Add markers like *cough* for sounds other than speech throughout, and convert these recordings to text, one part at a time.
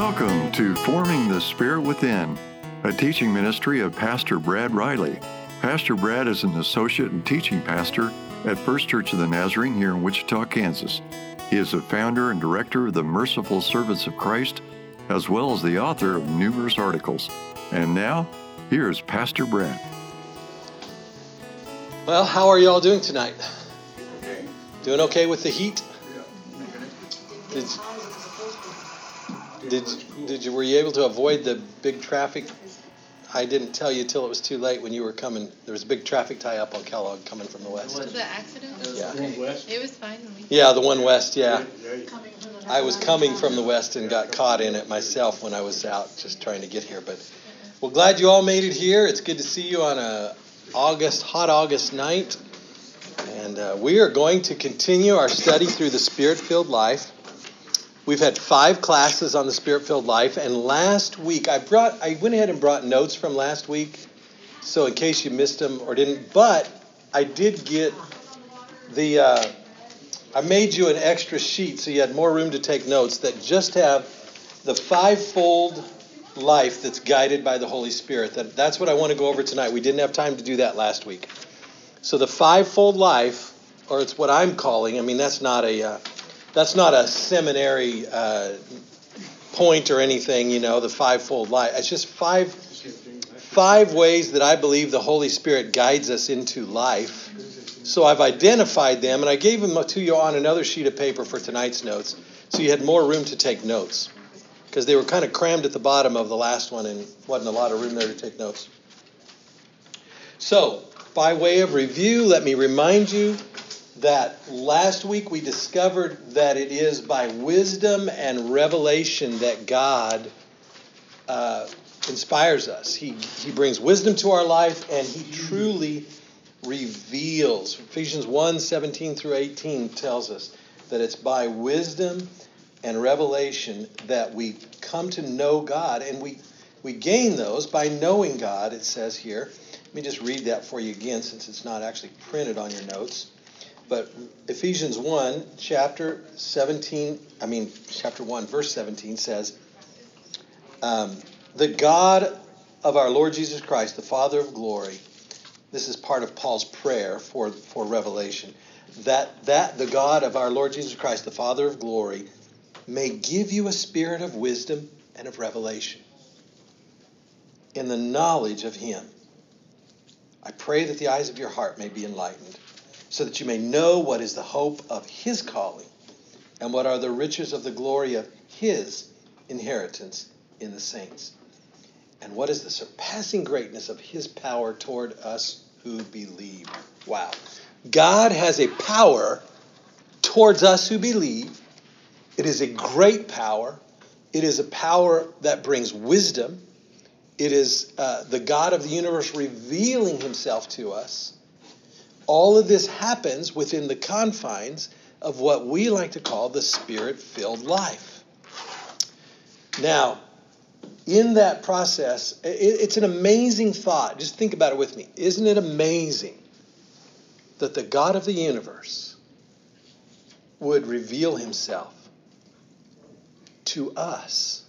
Welcome to Forming the Spirit Within, a teaching ministry of Pastor Brad Riley. Pastor Brad is an associate and teaching pastor at First Church of the Nazarene here in Wichita, Kansas. He is a founder and director of the Merciful Servants of Christ, as well as the author of numerous articles. And now, here's Pastor Brad. Well, how are you all doing tonight? Doing okay with the heat? Did, did, did you were you able to avoid the big traffic? I didn't tell you till it was too late when you were coming. There was a big traffic tie up on Kellogg coming from the west. The accident? Yeah. It was fine. Yeah, the one west. Yeah. I was coming from the west and got caught in it myself when I was out just trying to get here. But well, glad you all made it here. It's good to see you on a August hot August night, and uh, we are going to continue our study through the Spirit-filled life. We've had five classes on the Spirit-filled life, and last week I brought I went ahead and brought notes from last week, so in case you missed them or didn't, but I did get the. Uh, I made you an extra sheet so you had more room to take notes that just have the fivefold life that's guided by the Holy Spirit. That, that's what I want to go over tonight. We didn't have time to do that last week. So the fivefold life, or it's what I'm calling. I mean, that's not a uh, that's not a seminary uh, point or anything. You know, the fivefold life. It's just five five ways that I believe the Holy Spirit guides us into life. So I've identified them, and I gave them to you on another sheet of paper for tonight's notes, so you had more room to take notes, because they were kind of crammed at the bottom of the last one, and wasn't a lot of room there to take notes. So, by way of review, let me remind you that last week we discovered that it is by wisdom and revelation that God uh, inspires us. He, he brings wisdom to our life, and He truly reveals. Ephesians 1 17 through 18 tells us that it's by wisdom and revelation that we come to know God, and we, we gain those by knowing God, it says here. Let me just read that for you again since it's not actually printed on your notes. But Ephesians 1, chapter 17, I mean, chapter 1, verse 17 says, um, The God of our Lord Jesus Christ, the Father of glory, this is part of Paul's prayer for, for revelation, that, that the God of our Lord Jesus Christ, the Father of glory, may give you a spirit of wisdom and of revelation in the knowledge of Him. I pray that the eyes of your heart may be enlightened, so that you may know what is the hope of His calling, and what are the riches of the glory of His inheritance in the saints, and what is the surpassing greatness of His power toward us who believe. Wow. God has a power towards us who believe. It is a great power. It is a power that brings wisdom. It is uh, the God of the universe revealing himself to us. All of this happens within the confines of what we like to call the spirit filled life. Now, in that process, it's an amazing thought. Just think about it with me. Isn't it amazing that the God of the universe would reveal himself to us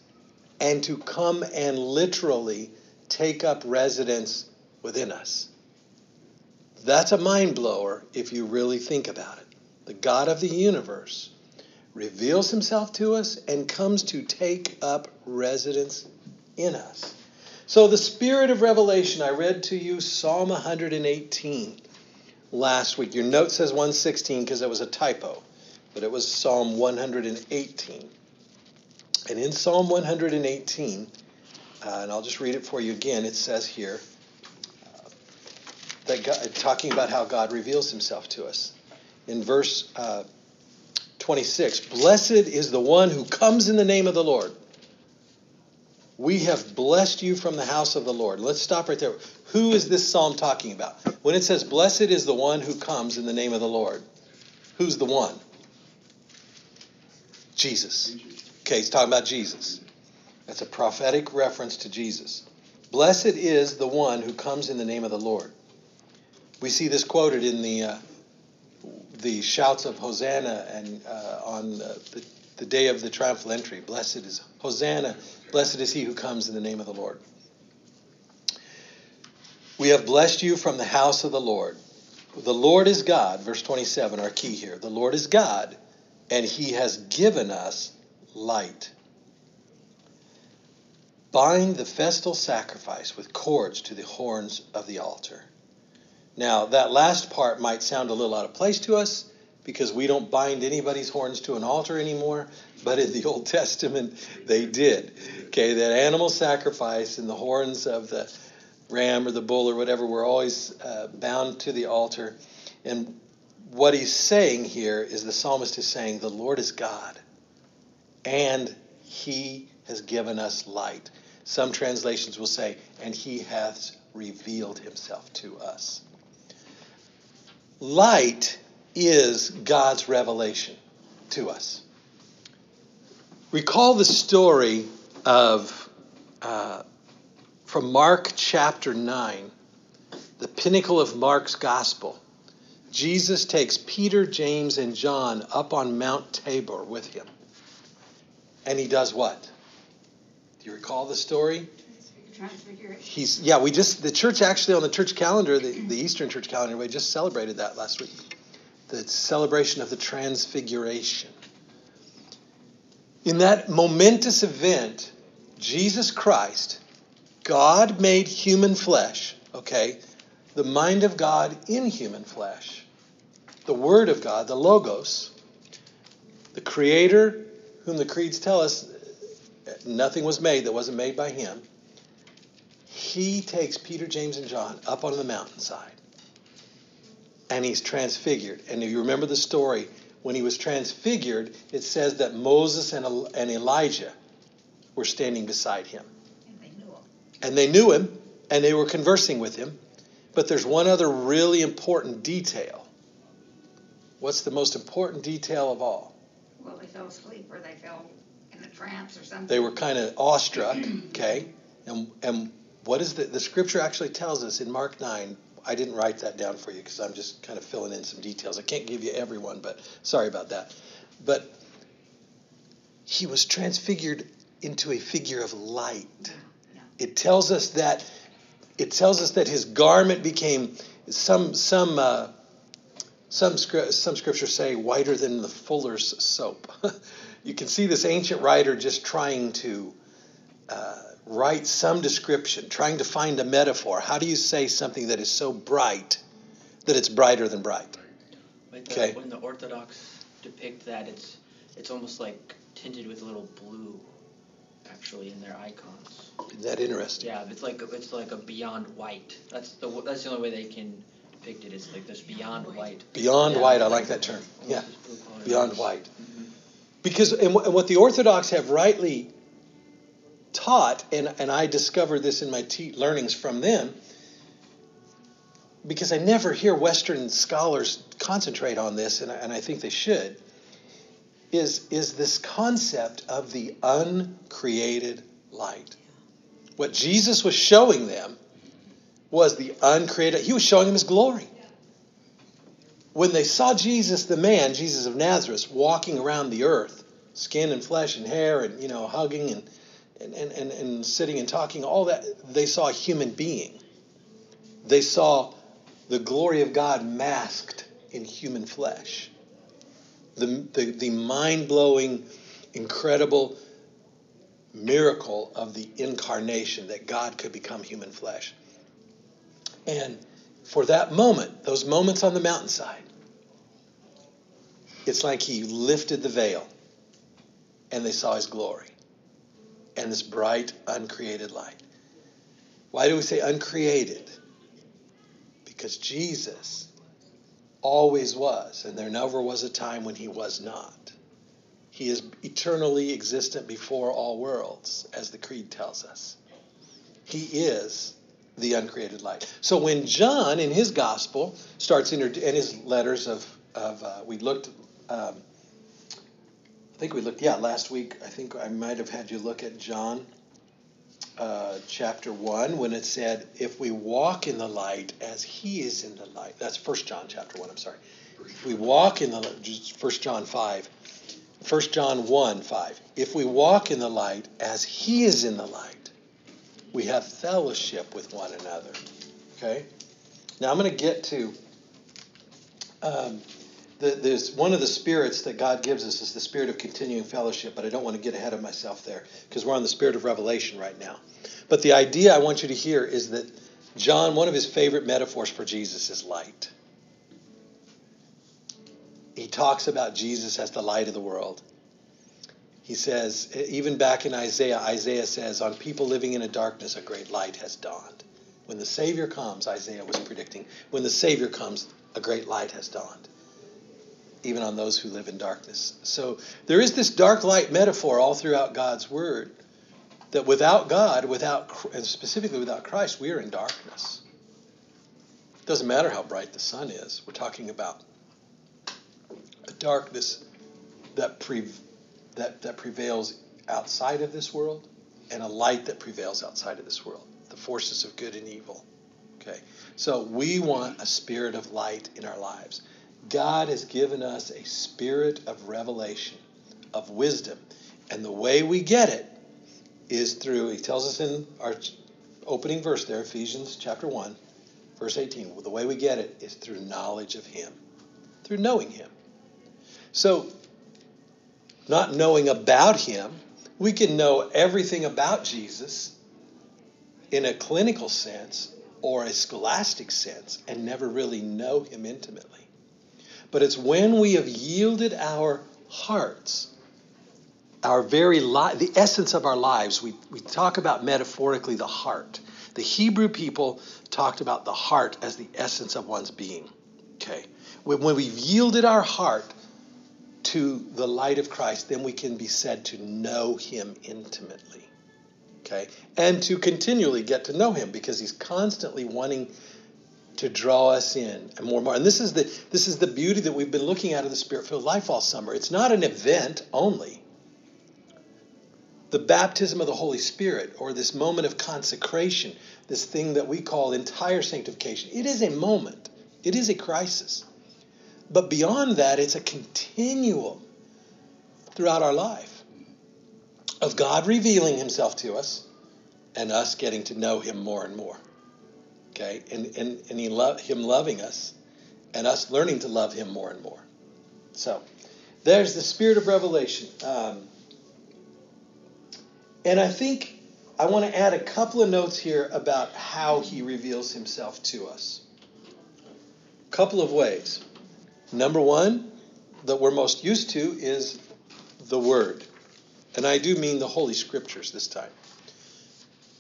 and to come and literally take up residence within us? That's a mind blower if you really think about it. The God of the universe reveals himself to us and comes to take up residence in us. So, the spirit of revelation, I read to you Psalm 118 last week. Your note says 116 because it was a typo, but it was Psalm 118. And in Psalm 118, uh, and I'll just read it for you again, it says here that God, talking about how God reveals himself to us. In verse uh, 26, blessed is the one who comes in the name of the Lord. We have blessed you from the house of the Lord. Let's stop right there. Who is this psalm talking about? When it says, Blessed is the one who comes in the name of the Lord, who's the one? Jesus. Okay, he's talking about Jesus. That's a prophetic reference to Jesus. Blessed is the one who comes in the name of the Lord. We see this quoted in the uh, the shouts of Hosanna and uh, on the, the day of the triumphal entry. Blessed is Hosanna. Blessed is he who comes in the name of the Lord. We have blessed you from the house of the Lord. The Lord is God, verse 27, our key here. The Lord is God, and he has given us light. Bind the festal sacrifice with cords to the horns of the altar. Now, that last part might sound a little out of place to us because we don't bind anybody's horns to an altar anymore, but in the *laughs* Old Testament they did. Okay, that animal sacrifice and the horns of the ram or the bull or whatever were always uh, bound to the altar. And what he's saying here is the psalmist is saying, The Lord is God, and he has given us light. Some translations will say, and he hath revealed himself to us. Light is God's revelation to us. Recall the story of uh, from Mark chapter 9, the pinnacle of Mark's gospel. Jesus takes Peter, James, and John up on Mount Tabor with him. And he does what? Do you recall the story? He's yeah, we just the church actually on the church calendar, the, the Eastern church calendar, we just celebrated that last week. The celebration of the transfiguration. In that momentous event, Jesus Christ God made human flesh, okay? The mind of God in human flesh. The Word of God, the Logos, the Creator, whom the creeds tell us nothing was made that wasn't made by Him. He takes Peter, James, and John up on the mountainside and he's transfigured. And if you remember the story, when he was transfigured, it says that Moses and, and Elijah were standing beside him and they knew him and they were conversing with him. But there's one other really important detail. What's the most important detail of all? Well, they fell asleep or they fell in a trance or something. They were kind of awestruck, okay? And, and what is the, the scripture actually tells us in Mark 9? I didn't write that down for you because I'm just kind of filling in some details. I can't give you everyone, but sorry about that. But he was transfigured into a figure of light. It tells us that it tells us that his garment became some some uh, some some scriptures say whiter than the fuller's soap. *laughs* you can see this ancient writer just trying to uh, write some description, trying to find a metaphor. How do you say something that is so bright that it's brighter than bright? Like okay. When the Orthodox depict that, it's it's almost like tinted with a little blue actually in their icons. Isn't that interesting? Yeah, it's like it's like a beyond white. That's the that's the only way they can depict it. It's like this beyond white. Beyond yeah. white, I like that term. Yeah, beyond white. Mm-hmm. Because and, what the Orthodox have rightly taught, and and I discovered this in my te- learnings from them. Because I never hear Western scholars concentrate on this, and I, and I think they should is, is this concept of the uncreated light. What Jesus was showing them was the uncreated, he was showing them his glory. When they saw Jesus, the man, Jesus of Nazareth, walking around the earth, skin and flesh and hair, and you know, hugging and and, and, and, sitting and talking, all that, they saw a human being. They saw the glory of God masked in human flesh the, the, the mind blowing, incredible miracle of the incarnation that God could become human flesh. And for that moment, those moments on the mountainside, it's like he lifted the veil and they saw his glory and this bright, uncreated light. Why do we say uncreated? Because Jesus always was, and there never was a time when he was not. He is eternally existent before all worlds, as the Creed tells us. He is the uncreated light. So when John, in his gospel, starts in his letters of, of uh, we looked, um, think we looked, yeah, last week, I think I might have had you look at John uh, chapter 1 when it said, If we walk in the light as he is in the light. That's 1 John chapter 1, I'm sorry. If we walk in the light, 1 John 5. 1 John 1 5. If we walk in the light as he is in the light, we have fellowship with one another. Okay? Now I'm going to get to um, the, there's one of the spirits that God gives us is the spirit of continuing fellowship, but I don't want to get ahead of myself there because we're on the spirit of revelation right now. But the idea I want you to hear is that John, one of his favorite metaphors for Jesus is light. He talks about Jesus as the light of the world. He says, even back in Isaiah, Isaiah says, On people living in a darkness, a great light has dawned. When the Savior comes, Isaiah was predicting, when the Savior comes, a great light has dawned, even on those who live in darkness. So there is this dark light metaphor all throughout God's Word that without God, without and specifically without Christ, we are in darkness. It doesn't matter how bright the sun is. We're talking about a darkness that pre, that that prevails outside of this world and a light that prevails outside of this world. The forces of good and evil. Okay. So we want a spirit of light in our lives. God has given us a spirit of revelation, of wisdom. And the way we get it is through, he tells us in our opening verse there, Ephesians chapter 1, verse 18. Well, the way we get it is through knowledge of him, through knowing him. So, not knowing about him, we can know everything about Jesus in a clinical sense or a scholastic sense and never really know him intimately. But it's when we have yielded our hearts our very life, the essence of our lives. We, we talk about metaphorically the heart. The Hebrew people talked about the heart as the essence of one's being. Okay. When, when we've yielded our heart to the light of Christ, then we can be said to know him intimately. Okay. And to continually get to know him because he's constantly wanting to draw us in and more and more. And this is the this is the beauty that we've been looking at in the Spirit filled life all summer. It's not an event only the baptism of the Holy Spirit or this moment of consecration, this thing that we call entire sanctification, it is a moment, it is a crisis. But beyond that, it's a continual throughout our life of God revealing himself to us and us getting to know him more and more. Okay? And, and, and he lo- him loving us and us learning to love him more and more. So, there's the spirit of revelation. Um, and I think I want to add a couple of notes here about how he reveals himself to us. A couple of ways. Number one, that we're most used to is the Word. And I do mean the Holy Scriptures this time.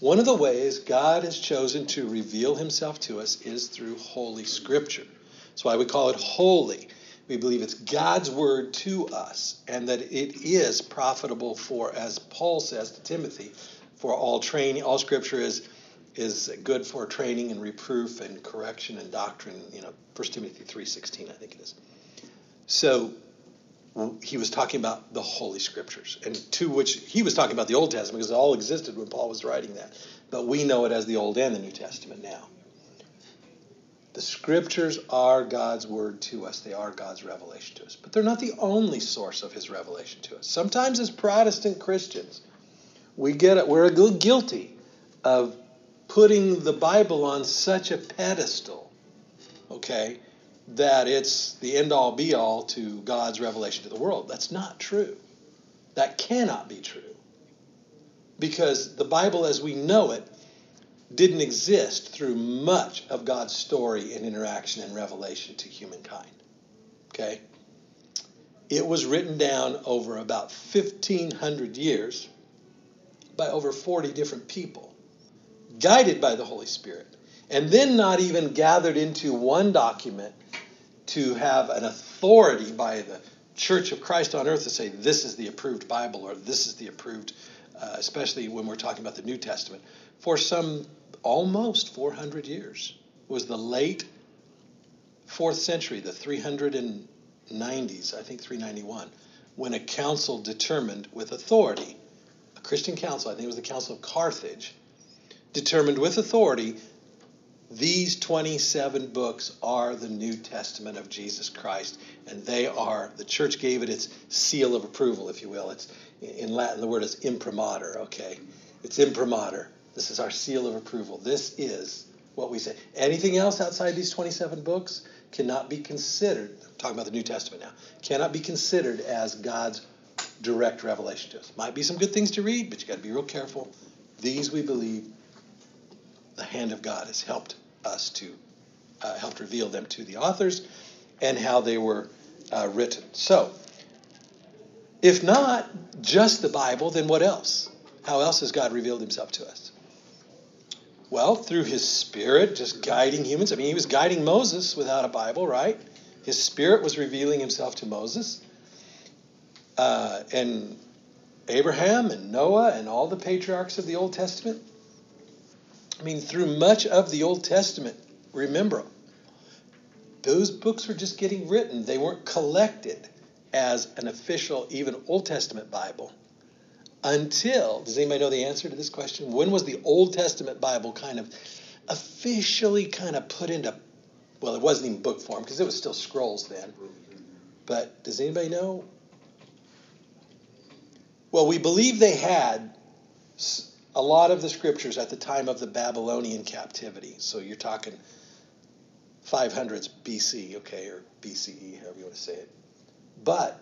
One of the ways God has chosen to reveal himself to us is through Holy Scripture. That's why we call it holy. We believe it's God's word to us and that it is profitable for, as Paul says to Timothy, for all training. All scripture is is good for training and reproof and correction and doctrine. You know, 1 Timothy 3.16, I think it is. So he was talking about the Holy Scriptures, and to which he was talking about the Old Testament because it all existed when Paul was writing that. But we know it as the Old and the New Testament now. The scriptures are God's word to us. They are God's revelation to us. But they're not the only source of his revelation to us. Sometimes as Protestant Christians, we get it, we're guilty of putting the Bible on such a pedestal, okay, that it's the end all be all to God's revelation to the world. That's not true. That cannot be true. Because the Bible as we know it didn't exist through much of God's story and interaction and revelation to humankind. Okay? It was written down over about 1,500 years by over 40 different people, guided by the Holy Spirit, and then not even gathered into one document to have an authority by the Church of Christ on earth to say this is the approved Bible or this is the approved, uh, especially when we're talking about the New Testament, for some almost 400 years. Was the late fourth century, the 390s, I think 391, when a council determined with authority, a Christian council, I think it was the Council of Carthage, determined with authority These 27 books are the New Testament of Jesus Christ, and they are, the church gave it its seal of approval, if you will. It's In Latin, the word is imprimatur, okay? It's imprimatur. This is our seal of approval. This is what we say. Anything else outside these 27 books cannot be considered, I'm talking about the New Testament now, cannot be considered as God's direct revelation to us. Might be some good things to read, but you got to be real careful. These we believe the hand of God has helped us to uh, helped reveal them to the authors and how they were uh, written. So, if not just the Bible, then what else? How else has God revealed himself to us? Well, through his spirit, just guiding humans. I mean, he was guiding Moses without a Bible, right? His spirit was revealing himself to Moses. Uh, and Abraham and Noah and all the patriarchs of the Old Testament. I mean, through much of the Old Testament, remember, those books were just getting written. They weren't collected as an official, even Old Testament Bible until, does anybody know the answer to this question? When was the Old Testament Bible kind of officially kind of put into, well, it wasn't even book form because it was still scrolls then. But does anybody know? Well, we believe they had a lot of the scriptures at the time of the Babylonian captivity. So you're talking 500s BC, okay, or BCE, however you want to say it. But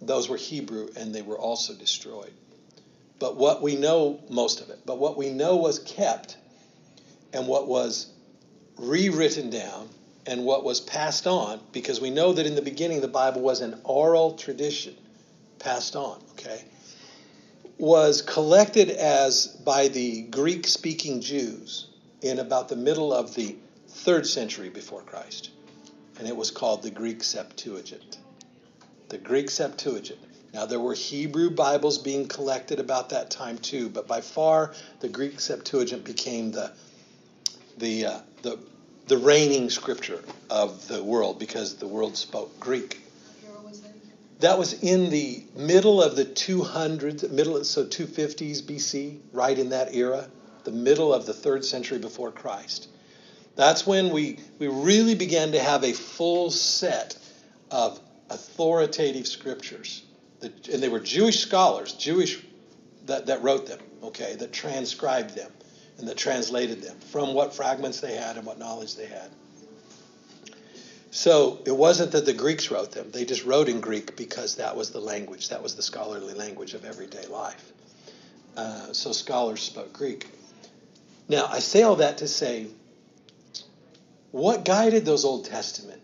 those were Hebrew and they were also destroyed. But what we know, most of it, but what we know was kept and what was rewritten down and what was passed on, because we know that in the beginning the Bible was an oral tradition passed on, okay? Was collected as by the Greek speaking Jews in about the middle of the third century before Christ. And it was called the Greek Septuagint. The Greek Septuagint. Now, there were Hebrew Bibles being collected about that time too, but by far the Greek Septuagint became the, the, uh, the, the reigning scripture of the world because the world spoke Greek that was in the middle of the 200s, middle so 250s BC, right in that era, the middle of the third century before Christ. That's when we, we really began to have a full set of authoritative scriptures. And they were Jewish scholars, Jewish that, that wrote them, okay, that transcribed them and that translated them from what fragments they had and what knowledge they had. So it wasn't that the Greeks wrote them. They just wrote in Greek because that was the language, that was the scholarly language of everyday life. Uh, so scholars spoke Greek. Now, I say all that to say, what guided those Old Testament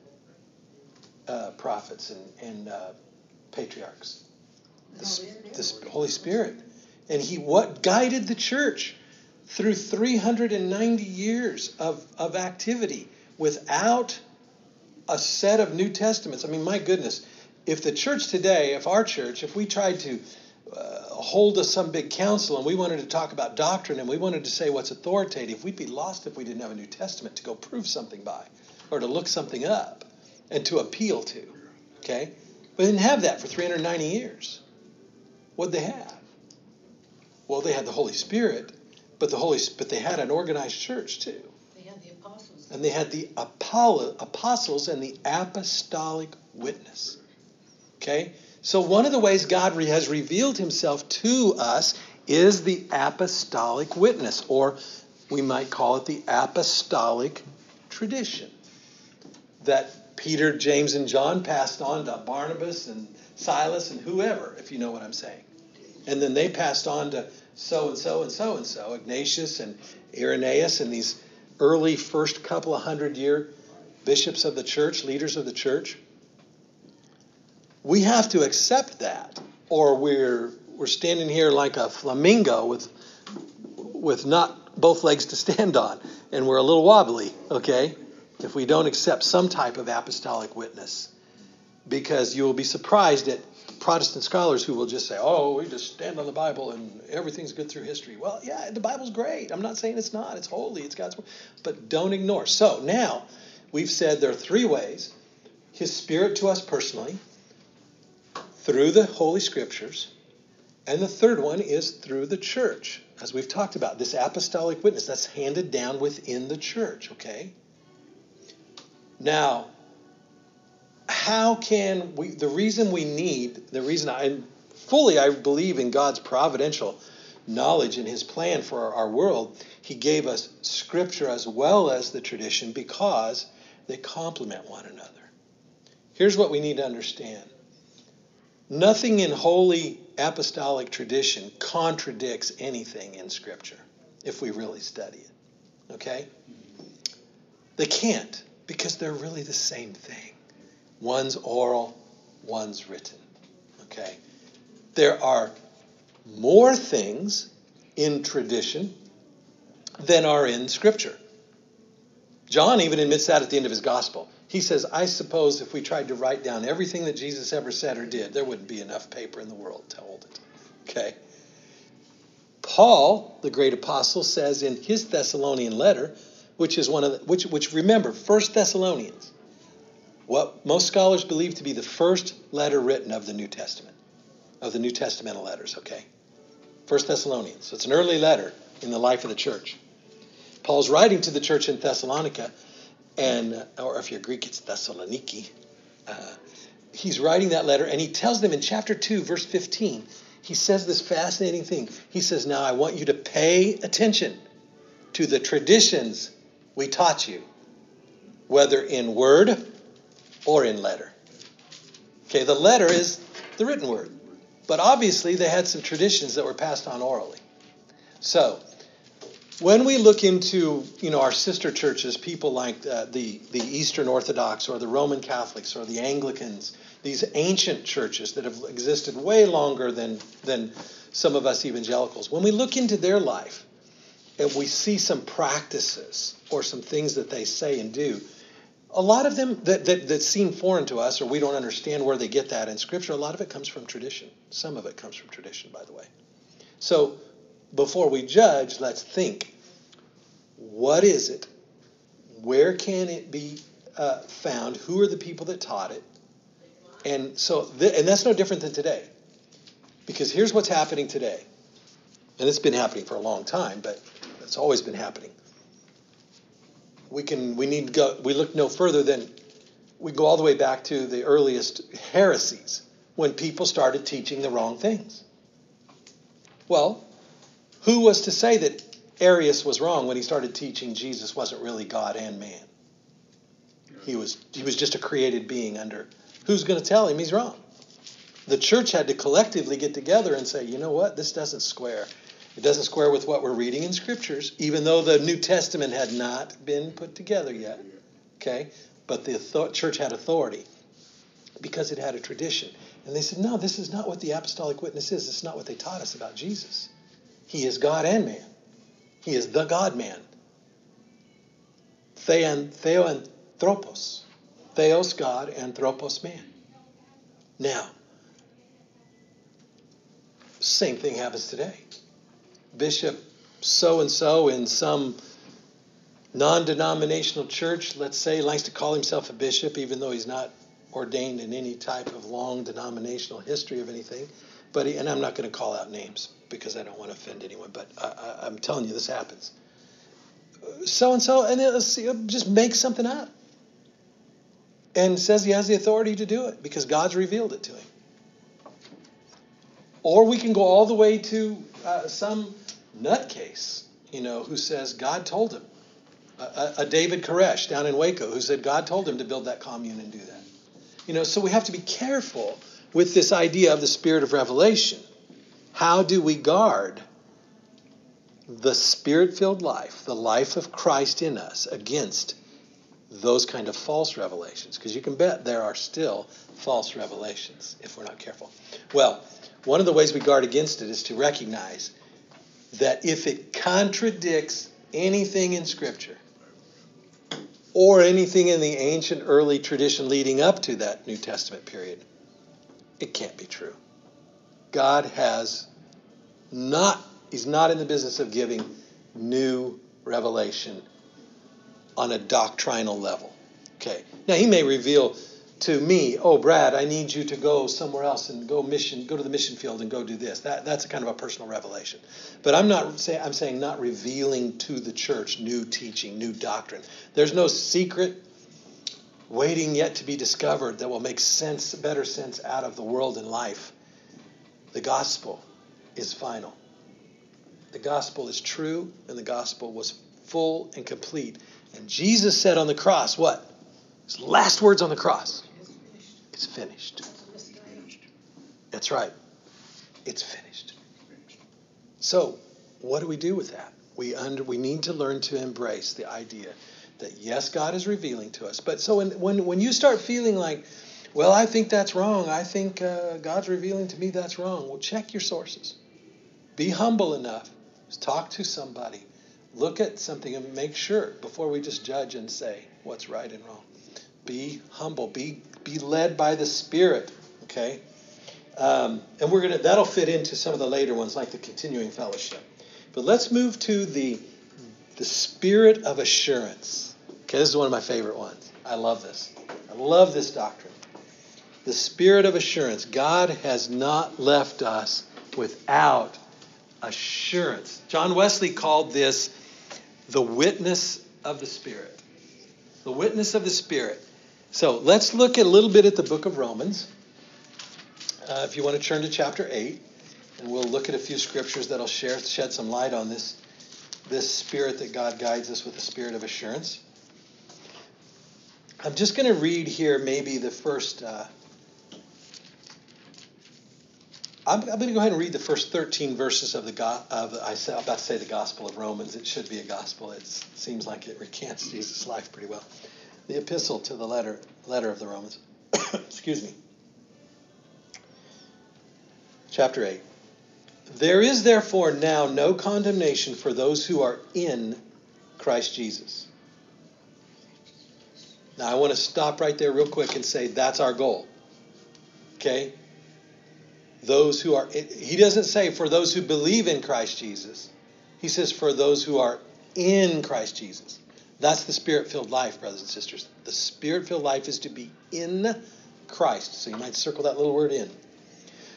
uh, prophets and, and uh, patriarchs? The, the Holy Spirit. And he what guided the church through 390 years of, of activity without a set of New Testaments. I mean, my goodness, if the church today, if our church, if we tried to uh, hold us some big council and we wanted to talk about doctrine and we wanted to say what's authoritative, we'd be lost if we didn't have a New Testament to go prove something by or to look something up and to appeal to. Okay? They didn't have that for 390 years. What'd they have? Well, they had the Holy Spirit, but the Holy but they had an organized church too. And they had the apostles and the apostolic witness. Okay? So, one of the ways God has revealed himself to us is the apostolic witness, or we might call it the apostolic tradition that Peter, James, and John passed on to Barnabas and Silas and whoever, if you know what I'm saying. And then they passed on to so and so and so and so, Ignatius and Irenaeus and these early first couple of hundred year bishops of the church, leaders of the church. We have to accept that, or we're we're standing here like a flamingo with with not both legs to stand on, and we're a little wobbly, okay? If we don't accept some type of apostolic witness, because you will be surprised at Protestant scholars who will just say, "Oh, we just stand on the Bible and everything's good through history." Well, yeah, the Bible's great. I'm not saying it's not. It's holy. It's God's word. But don't ignore. So now we've said there are three ways: His Spirit to us personally, through the Holy Scriptures, And the third one is through the church, as we've talked about, this apostolic witness that's handed down within the church, okay? Now, how can we, the reason we need, the reason I fully I believe in God's providential knowledge and his plan for our, our world, he gave us scripture as well as the tradition because they complement one another. Here's what we need to understand nothing in holy apostolic tradition contradicts anything in Scripture if we really study it. Okay? They can't because they're really the same thing. One's oral, one's written. Okay? There are more things in tradition than are in Scripture. John even admits that at the end of his gospel. He says, I suppose if we tried to write down everything that Jesus ever said or did, there wouldn't be enough paper in the world to hold it. Okay? Paul, the great apostle, says in his Thessalonian letter, which is one of the, which, which remember, First Thessalonians, what most scholars believe to be the first letter written of the New Testament, of the New Testamental letters, okay? First Thessalonians. So it's an early letter in the life of the church. Paul's writing to the church in Thessalonica, and or if you're Greek, it's Thessaloniki. Uh, he's writing that letter, and he tells them in chapter 2, verse 15, he says this fascinating thing. He says, Now I want you to pay attention to the traditions we taught you, whether in word or in letter. Okay, the letter is the written word. But obviously, they had some traditions that were passed on orally. So, when we look into you know our sister churches, people like uh, the the Eastern Orthodox or the Roman Catholics or the Anglicans, these ancient churches that have existed way longer than than some of us evangelicals, when we look into their life and we see some practices or some things that they say and do, a lot of them that, that, that seem foreign to us or we don't understand where they get that in Scripture, a lot of it comes from tradition. Some of it comes from tradition, by the way. So before we judge, let's think what is it? Where can it be uh, found? Who are the people that taught it? And so, th- and that's no different than today. Because here's what's happening today. And it's been happening for a long time, but it's always been happening. We can we need go we look no further than we go all the way back to the earliest heresies when people started teaching the wrong things. Well, who was to say that Arius was wrong when he started teaching Jesus wasn't really God and man? He was he was just a created being under who's going to tell him he's wrong? The church had to collectively get together and say, you know what, this doesn't square. It doesn't square with what we're reading in scriptures, even though the New Testament had not been put together yet. Okay? But the church had authority because it had a tradition. And they said, no, this is not what the apostolic witness is. It's not what they taught us about Jesus. He is God and man. He is the God man. Theon, theoanthropos. Theos, God, anthropos, man. Now, same thing happens today. Bishop so and so in some non denominational church, let's say, likes to call himself a bishop, even though he's not ordained in any type of long denominational history of anything. But he, and I'm not going to call out names because I don't want to offend anyone, but I, am telling you, this happens. So and so, and it just make something up and says he has the authority to do it because God's revealed it to him. Or we can go all the way to uh, some nutcase, you know, who says God told him. A, David Koresh down in Waco who said God told him to build that commune and do that. You know, so we have to be careful with this idea of the spirit of revelation. How do we guard the spirit filled life, the life of Christ in us, against those kind of false revelations? Because you can bet there are still false revelations if we're not careful. Well, one of the ways we guard against it is to recognize that if it contradicts anything in Scripture, or anything in the ancient early tradition leading up to that New Testament period, it can't be true. God has not, He's not in the business of giving new revelation on a doctrinal level. Okay. Now, He may reveal to me, oh Brad, I need you to go somewhere else and go mission, go to the mission field and go do this. That that's a kind of a personal revelation. But I'm not saying I'm saying not revealing to the church new teaching, new doctrine. There's no secret waiting yet to be discovered that will make sense, better sense out of the world and life. The gospel is final. The gospel is true, and the gospel was full and complete. And Jesus said on the cross, what? His last words on the cross. It's finished. That's right. It's finished. So, what do we do with that? We under we need to learn to embrace the idea that yes, God is revealing to us. But so when when, when you start feeling like, well, I think that's wrong. I think uh, God's revealing to me that's wrong. Well, check your sources. Be humble enough. Talk to somebody. Look at something and make sure before we just judge and say what's right and wrong. Be humble. Be be led by the Spirit. Okay. Um, and we're gonna that'll fit into some of the later ones like the continuing fellowship. But let's move to the the spirit of assurance. Okay, this is one of my favorite ones. I love this. I love this doctrine. The spirit of assurance. God has not left us without assurance. John Wesley called this the witness of the Spirit. The witness of the Spirit. So let's look a little bit at the book of Romans. Uh, if you want to turn to chapter 8, and we'll look at a few scriptures that'll share, shed some light on this, this spirit that God guides us with the spirit of assurance. I'm just going to read here maybe the first. Uh, I'm, I'm, going to go ahead and read the first 13 verses of the of I say, I'm about to say the Gospel of Romans. It should be a gospel. It seems like it recants Jesus' life pretty well. The epistle to the letter letter of the Romans. *coughs* Excuse me. Chapter 8. There is therefore now no condemnation for those who are in Christ Jesus. Now, I want to stop right there real quick and say that's our goal. Okay? Those who are, he doesn't say for those who believe in Christ Jesus. He says for those who are in Christ Jesus. That's the spirit filled life, brothers and sisters. The spirit filled life is to be in Christ. So you might circle that little word in.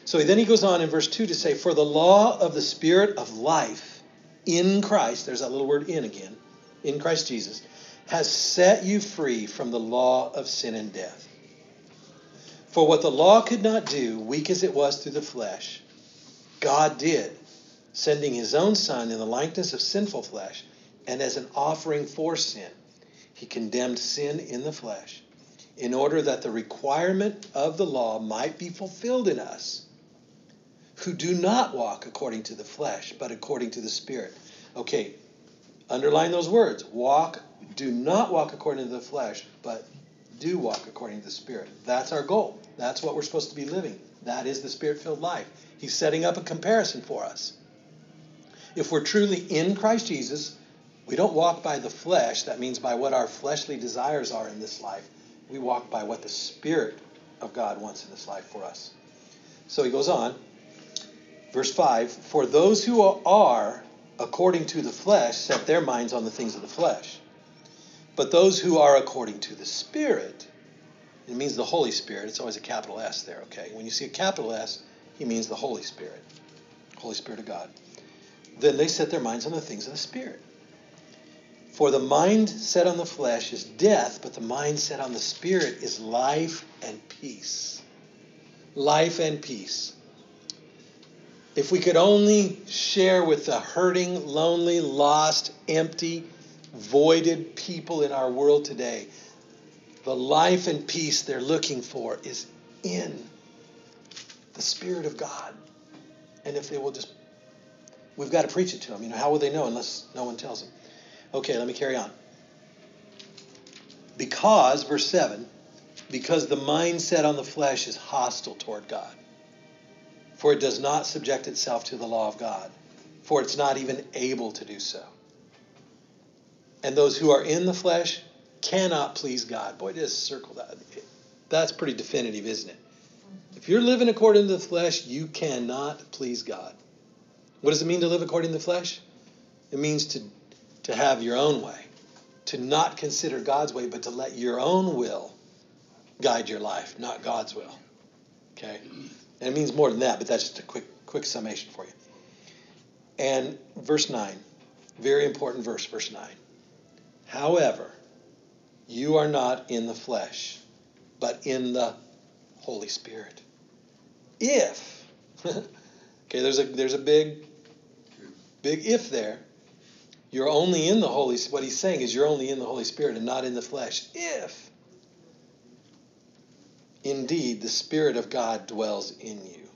So then he goes on in verse 2 to say, For the law of the Spirit of life in Christ, there's that little word in again, in Christ Jesus, has set you free from the law of sin and death. For what the law could not do, weak as it was through the flesh, God did, sending his own Son in the likeness of sinful flesh, and as an offering for sin. He condemned sin in the flesh, in order that the requirement of the law might be fulfilled in us who do not walk according to the flesh, but according to the Spirit. Okay, underline those words. Walk, do not walk according to the flesh, but do walk according to the Spirit. That's our goal. That's what we're supposed to be living. That is the Spirit filled life. He's setting up a comparison for us. If we're truly in Christ Jesus, we don't walk by the flesh. That means by what our fleshly desires are in this life. We walk by what the Spirit of God wants in this life for us. So he goes on. Verse 5 For those who are according to the flesh set their minds on the things of the flesh. But those who are according to the Spirit, it means the Holy Spirit. It's always a capital S there, okay? When you see a capital S, he means the Holy Spirit, Holy Spirit of God. Then they set their minds on the things of the Spirit. For the mind set on the flesh is death, but the mind set on the Spirit is life and peace. Life and peace. If we could only share with the hurting, lonely, lost, empty, voided people in our world today, the life and peace they're looking for is in the Spirit of God. And if they will just, we've got to preach it to them. You know, how will they know unless no one tells them? Okay, let me carry on. Because, verse 7, because the mindset on the flesh is hostile toward God for it does not subject itself to the law of God, for it's not even able to do so. And those who are in the flesh cannot please God. Boy, just circle that. That's pretty definitive, isn't it? If you're living according to the flesh, you cannot please God. What does it mean to live according to the flesh? It means to, to have your own way, to not consider God's way, but to let your own will guide your life, not God's will. Okay? And it means more than that, but that's just a quick quick summation for you. And verse 9, very important verse, verse 9. However, you are not in the flesh, but in the Holy Spirit. If, *laughs* okay, there's a there's a big big if there. You're only in the Holy what he's saying is you're only in the Holy Spirit and not in the flesh. If indeed the Spirit of God dwells in you.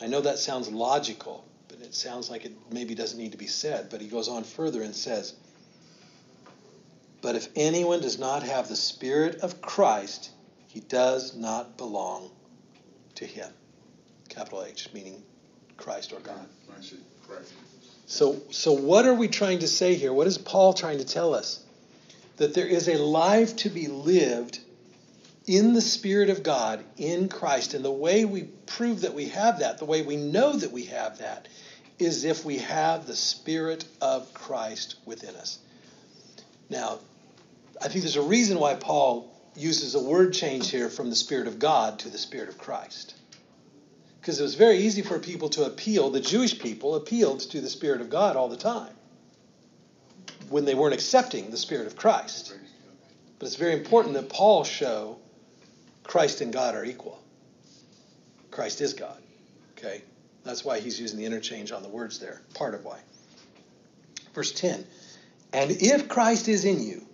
I know that sounds logical, but it sounds like it maybe doesn't need to be said. But he goes on further and says, But if anyone does not have the Spirit of Christ, he does not belong to him. Capital H, meaning Christ or God. So, so what are we trying to say here? What is Paul trying to tell us? That there is a life to be lived in the Spirit of God, in Christ. And the way we prove that we have that, the way we know that we have that, is if we have the Spirit of Christ within us. Now, I think there's a reason why Paul uses a word change here from the Spirit of God to the Spirit of Christ. Because it was very easy for people to appeal, the Jewish people appealed to the Spirit of God all the time when they weren't accepting the Spirit of Christ. But it's very important that Paul show Christ and God are equal. Christ is God. Okay? That's why he's using the interchange on the words there. Part of why. Verse 10 And if Christ is in you,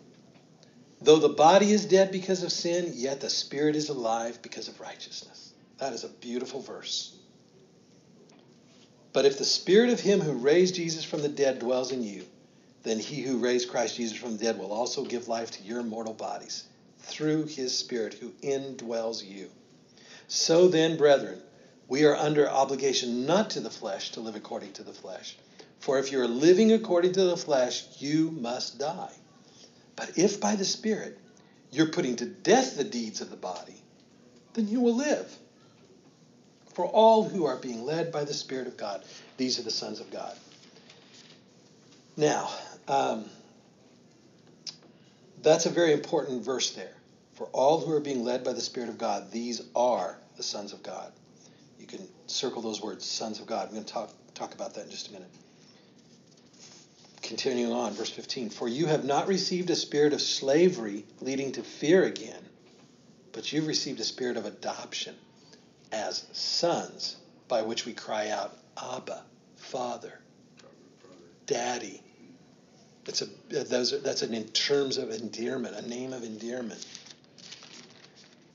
though the body is dead because of sin, yet the spirit is alive because of righteousness. That is a beautiful verse. But if the spirit of him who raised Jesus from the dead dwells in you, then he who raised Christ Jesus from the dead will also give life to your mortal bodies through his Spirit who indwells you. So then, brethren, we are under obligation not to the flesh to live according to the flesh. For if you are living according to the flesh, you must die. But if by the Spirit you're putting to death the deeds of the body, then you will live. For all who are being led by the Spirit of God, these are the sons of God. Now, um, that's a very important verse there. For all who are being led by the Spirit of God, these are the sons of God. You can circle those words, sons of God. I'm going to talk, talk about that in just a minute. Continuing on, verse 15. For you have not received a spirit of slavery leading to fear again, but you've received a spirit of adoption as sons, by which we cry out, Abba, Father, Daddy. That's a those are, that's an in terms of endearment, a name of endearment.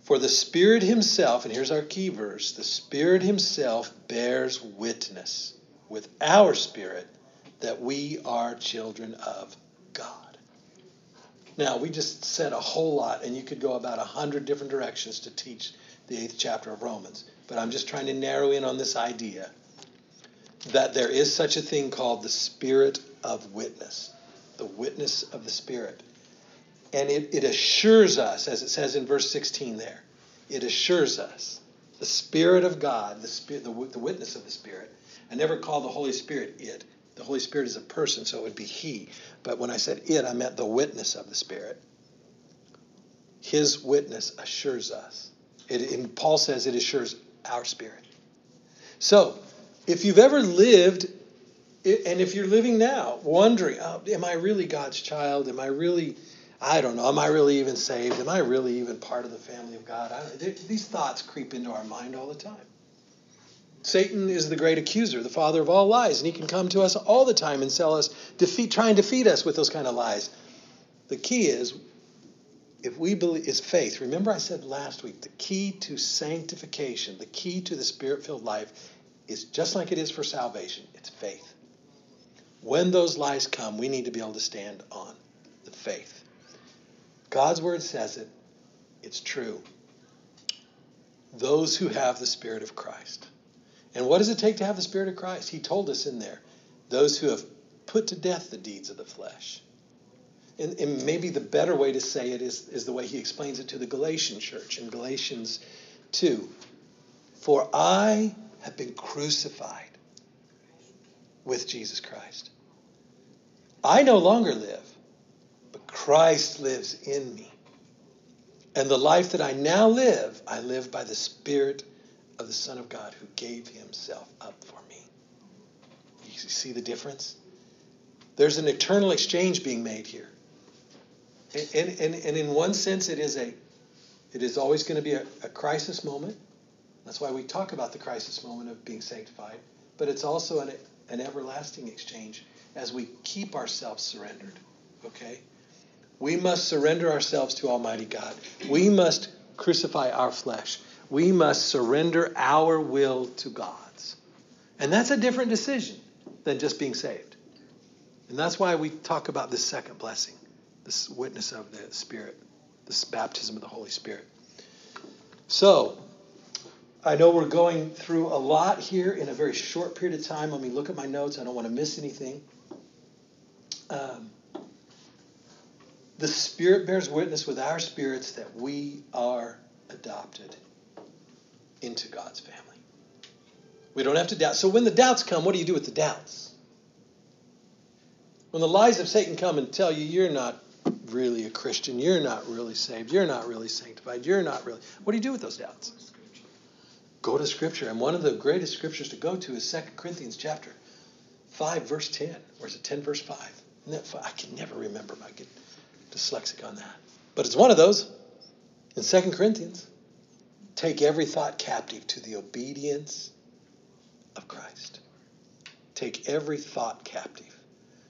For the Spirit Himself, and here's our key verse the Spirit Himself bears witness with our spirit that we are children of God. Now, we just said a whole lot, and you could go about a hundred different directions to teach the eighth chapter of Romans. But I'm just trying to narrow in on this idea that there is such a thing called the spirit of witness, the witness of the Spirit. And it, it assures us, as it says in verse 16 there, it assures us the Spirit of God, the, spirit, the, the witness of the Spirit. I never call the Holy Spirit it. The Holy Spirit is a person, so it would be He. But when I said it, I meant the witness of the Spirit. His witness assures us. It, and Paul says it assures our spirit. So, if you've ever lived, and if you're living now, wondering, oh, am I really God's child? Am I really, I don't know, am I really even saved? Am I really even part of the family of God? these thoughts creep into our mind all the time. Satan is the great accuser, the father of all lies, and he can come to us all the time and sell us, defeat, try and defeat us with those kind of lies. The key is, if we believe, is faith. Remember, I said last week, the key to sanctification, the key to the spirit-filled life, is just like it is for salvation. It's faith. When those lies come, we need to be able to stand on the faith. God's word says it. It's true. Those who have the Spirit of Christ. And what does it take to have the Spirit of Christ? He told us in there those who have put to death the deeds of the flesh. And, and, maybe the better way to say it is, is the way he explains it to the Galatian church in Galatians 2. For I have been crucified with Jesus Christ. I no longer live, but Christ lives in me. And the life that I now live, I live by the Spirit of the Son of God who gave himself up for me. You see the difference? There's an eternal exchange being made here. And, and, and in one sense, it is a it is always going to be a, a crisis moment. That's why we talk about the crisis moment of being sanctified. But it's also an, an everlasting exchange as we keep ourselves surrendered. Okay? We must surrender ourselves to Almighty God. We must crucify our flesh. We must surrender our will to God's. And that's a different decision than just being saved. And that's why we talk about this second blessing, this witness of the Spirit, this baptism of the Holy Spirit. So, I know we're going through a lot here in a very short period of time. Let me look at my notes. I don't want to miss anything. Um, the Spirit bears witness with our spirits that we are adopted into God's family. We don't have to doubt. So when the doubts come, what do you do with the doubts? When the lies of Satan come and tell you you're not really a Christian, you're not really saved, you're not really sanctified, you're not really. What do you do with those doubts? Go to Scripture. And one of the greatest scriptures to go to is 2 Corinthians chapter 5, verse 10. Or is it 10, verse 5? I can never remember. I get dyslexic on that. But it's one of those in 2 Corinthians. Take every thought captive to the obedience of Christ. Take every thought captive.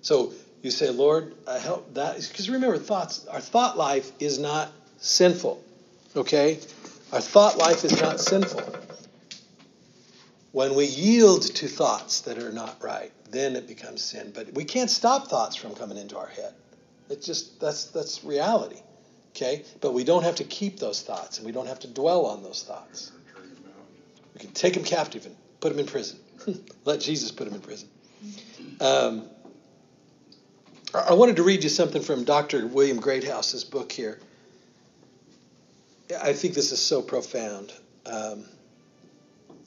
So you say, Lord, I help that because remember, thoughts. Our thought life is not sinful. Okay, our thought life is not sinful. When we yield to thoughts that are not right, then it becomes sin. But we can't stop thoughts from coming into our head. It's just that's that's reality. Okay? But we don't have to keep those thoughts and we don't have to dwell on those thoughts. We can take them captive and put them in prison. *laughs* Let Jesus put them in prison. Um, I wanted to read you something from Dr. William Greathouse's book here. I think this is so profound. Um,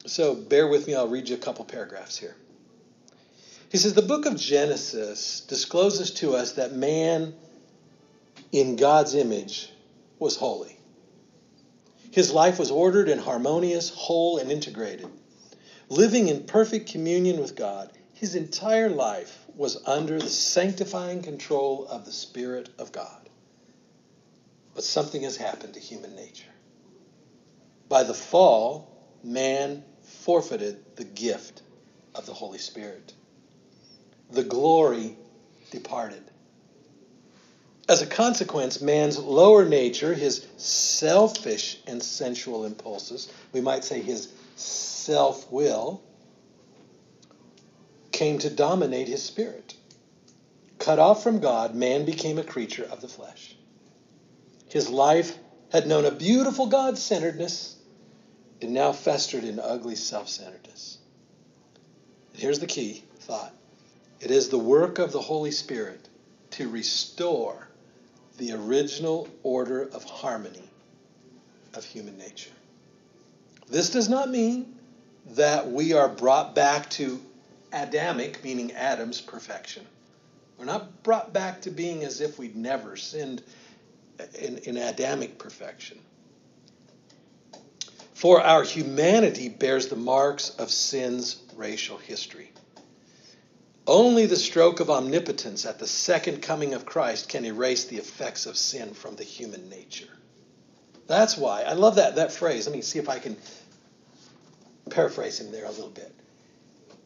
so bear with me, I'll read you a couple paragraphs here. He says the book of Genesis discloses to us that man in God's image was holy. His life was ordered and harmonious, whole, and integrated. Living in perfect communion with God, his entire life was under the sanctifying control of the Spirit of God. But something has happened to human nature. By the fall, man forfeited the gift of the Holy Spirit. The glory departed. As a consequence, man's lower nature, his selfish and sensual impulses, we might say his self will, came to dominate his spirit. Cut off from God, man became a creature of the flesh. His life had known a beautiful God centeredness, it now festered in ugly self centeredness. Here's the key thought it is the work of the Holy Spirit to restore the original order of harmony of human nature. This does not mean that we are brought back to Adamic, meaning Adam's perfection. We're not brought back to being as if we'd never sinned in, in Adamic perfection. For our humanity bears the marks of sin's racial history. Only the stroke of omnipotence at the second coming of Christ can erase the effects of sin from the human nature. That's why I love that, that phrase. Let me see if I can paraphrase him there a little bit.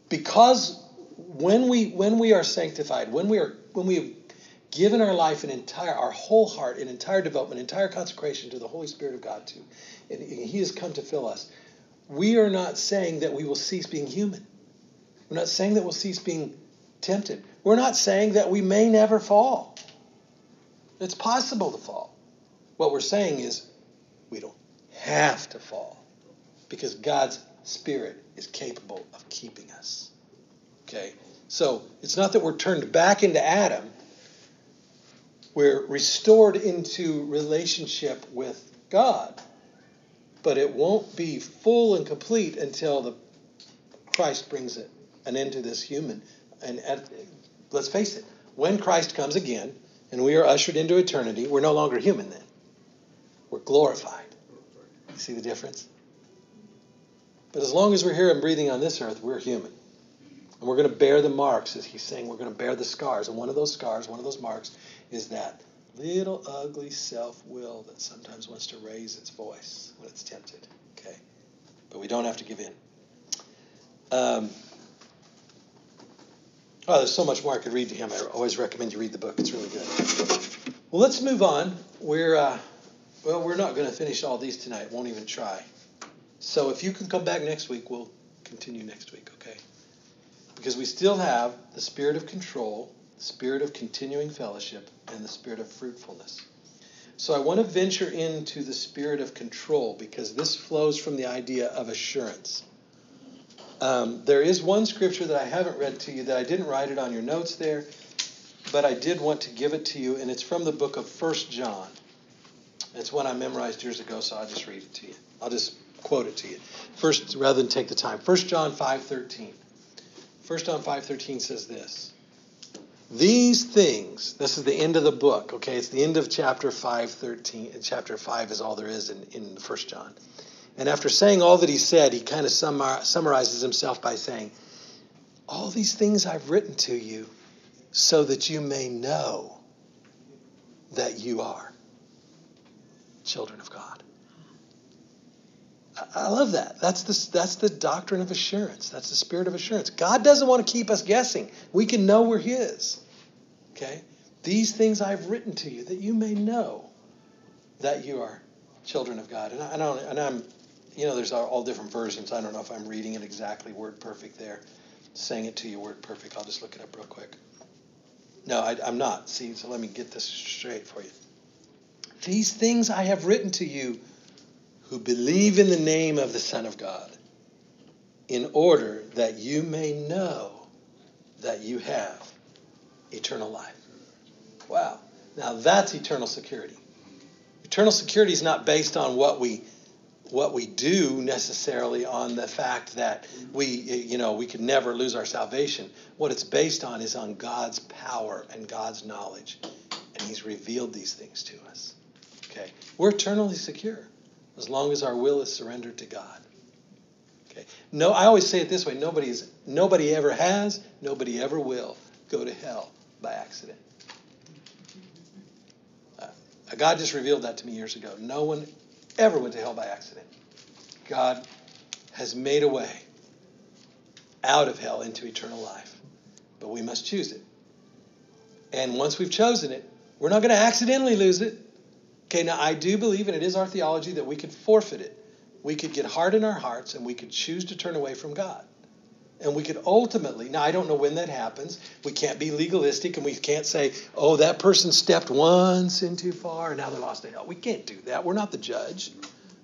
Because when we when we are sanctified, when we are when we have given our life an entire our whole heart, an entire development, entire consecration to the Holy Spirit of God too, and He has come to fill us, we are not saying that we will cease being human. We're not saying that we'll cease being tempted. We're not saying that we may never fall. It's possible to fall. What we're saying is we don't have to fall because God's Spirit is capable of keeping us. Okay? So it's not that we're turned back into Adam, we're restored into relationship with God. But it won't be full and complete until the Christ brings it an end to this human and at, let's face it, when Christ comes again and we are ushered into eternity, we're no longer human then. We're glorified. You see the difference? But as long as we're here and breathing on this earth, we're human. And we're going to bear the marks, as he's saying, we're going to bear the scars. And one of those scars, one of those marks, is that little ugly self will that sometimes wants to raise its voice when it's tempted. Okay? But we don't have to give in. Um, oh, there's so much more I could read to him. I always recommend you read the book, it's really good. Well, let's move on. We're, uh, well, we're not going to finish all these tonight, won't even try. So if you can come back next week, we'll continue next week, okay? Because we still have the spirit of control, the spirit of continuing fellowship, and the spirit of fruitfulness. So I want to venture into the spirit of control because this flows from the idea of assurance. Um, there is one scripture that I haven't read to you that I didn't write it on your notes there, but I did want to give it to you, and it's from the book of First John. It's one I memorized years ago, so I'll just read it to you. I'll just quote it to you. First, rather than take the time. First John 5.13. 1 John 5:13 says this. These things, this is the end of the book, okay? It's the end of chapter 5:13. Chapter 5 is all there is in, in 1 John. And after saying all that he said, he kind of summarizes himself by saying, All these things I've written to you so that you may know that you are children of God. I love that. That's the, that's the doctrine of assurance. That's the spirit of assurance. God doesn't want to keep us guessing. We can know we're His. Okay? These things I've written to you that you may know that you are children of God. And, I, don't, and I'm, you know, there's all different versions. I don't know if I'm reading it exactly word perfect there, saying it to you word perfect. I'll just look it up real quick. No, I, I'm not. See, so let me get this straight for you. These things I have written to you who believe in the name of the Son of God, in order that you may know that you have eternal life. Wow. Now that's eternal security. Eternal security is not based on what we what we do necessarily on the fact that we you know we could never lose our salvation. What it's based on is on God's power and God's knowledge. And he's revealed these things to us. Okay. We're eternally secure as long as our will is surrendered to God. Okay. No, I always say it this way: nobody is, nobody ever has, nobody ever will go to hell by accident. Uh, God just revealed that to me years ago. No one ever went to hell by accident. God has made a way out of hell into eternal life, but we must choose it. And once we've chosen it, we're not going to accidentally lose it. Okay, now I do believe, and it is our theology, that we could forfeit it. We could get hard in our hearts and we could choose to turn away from God. And we could ultimately, now I don't know when that happens. We can't be legalistic and we can't say, oh, that person stepped one sin too far and now they're lost to hell. We can't do that. We're not the judge.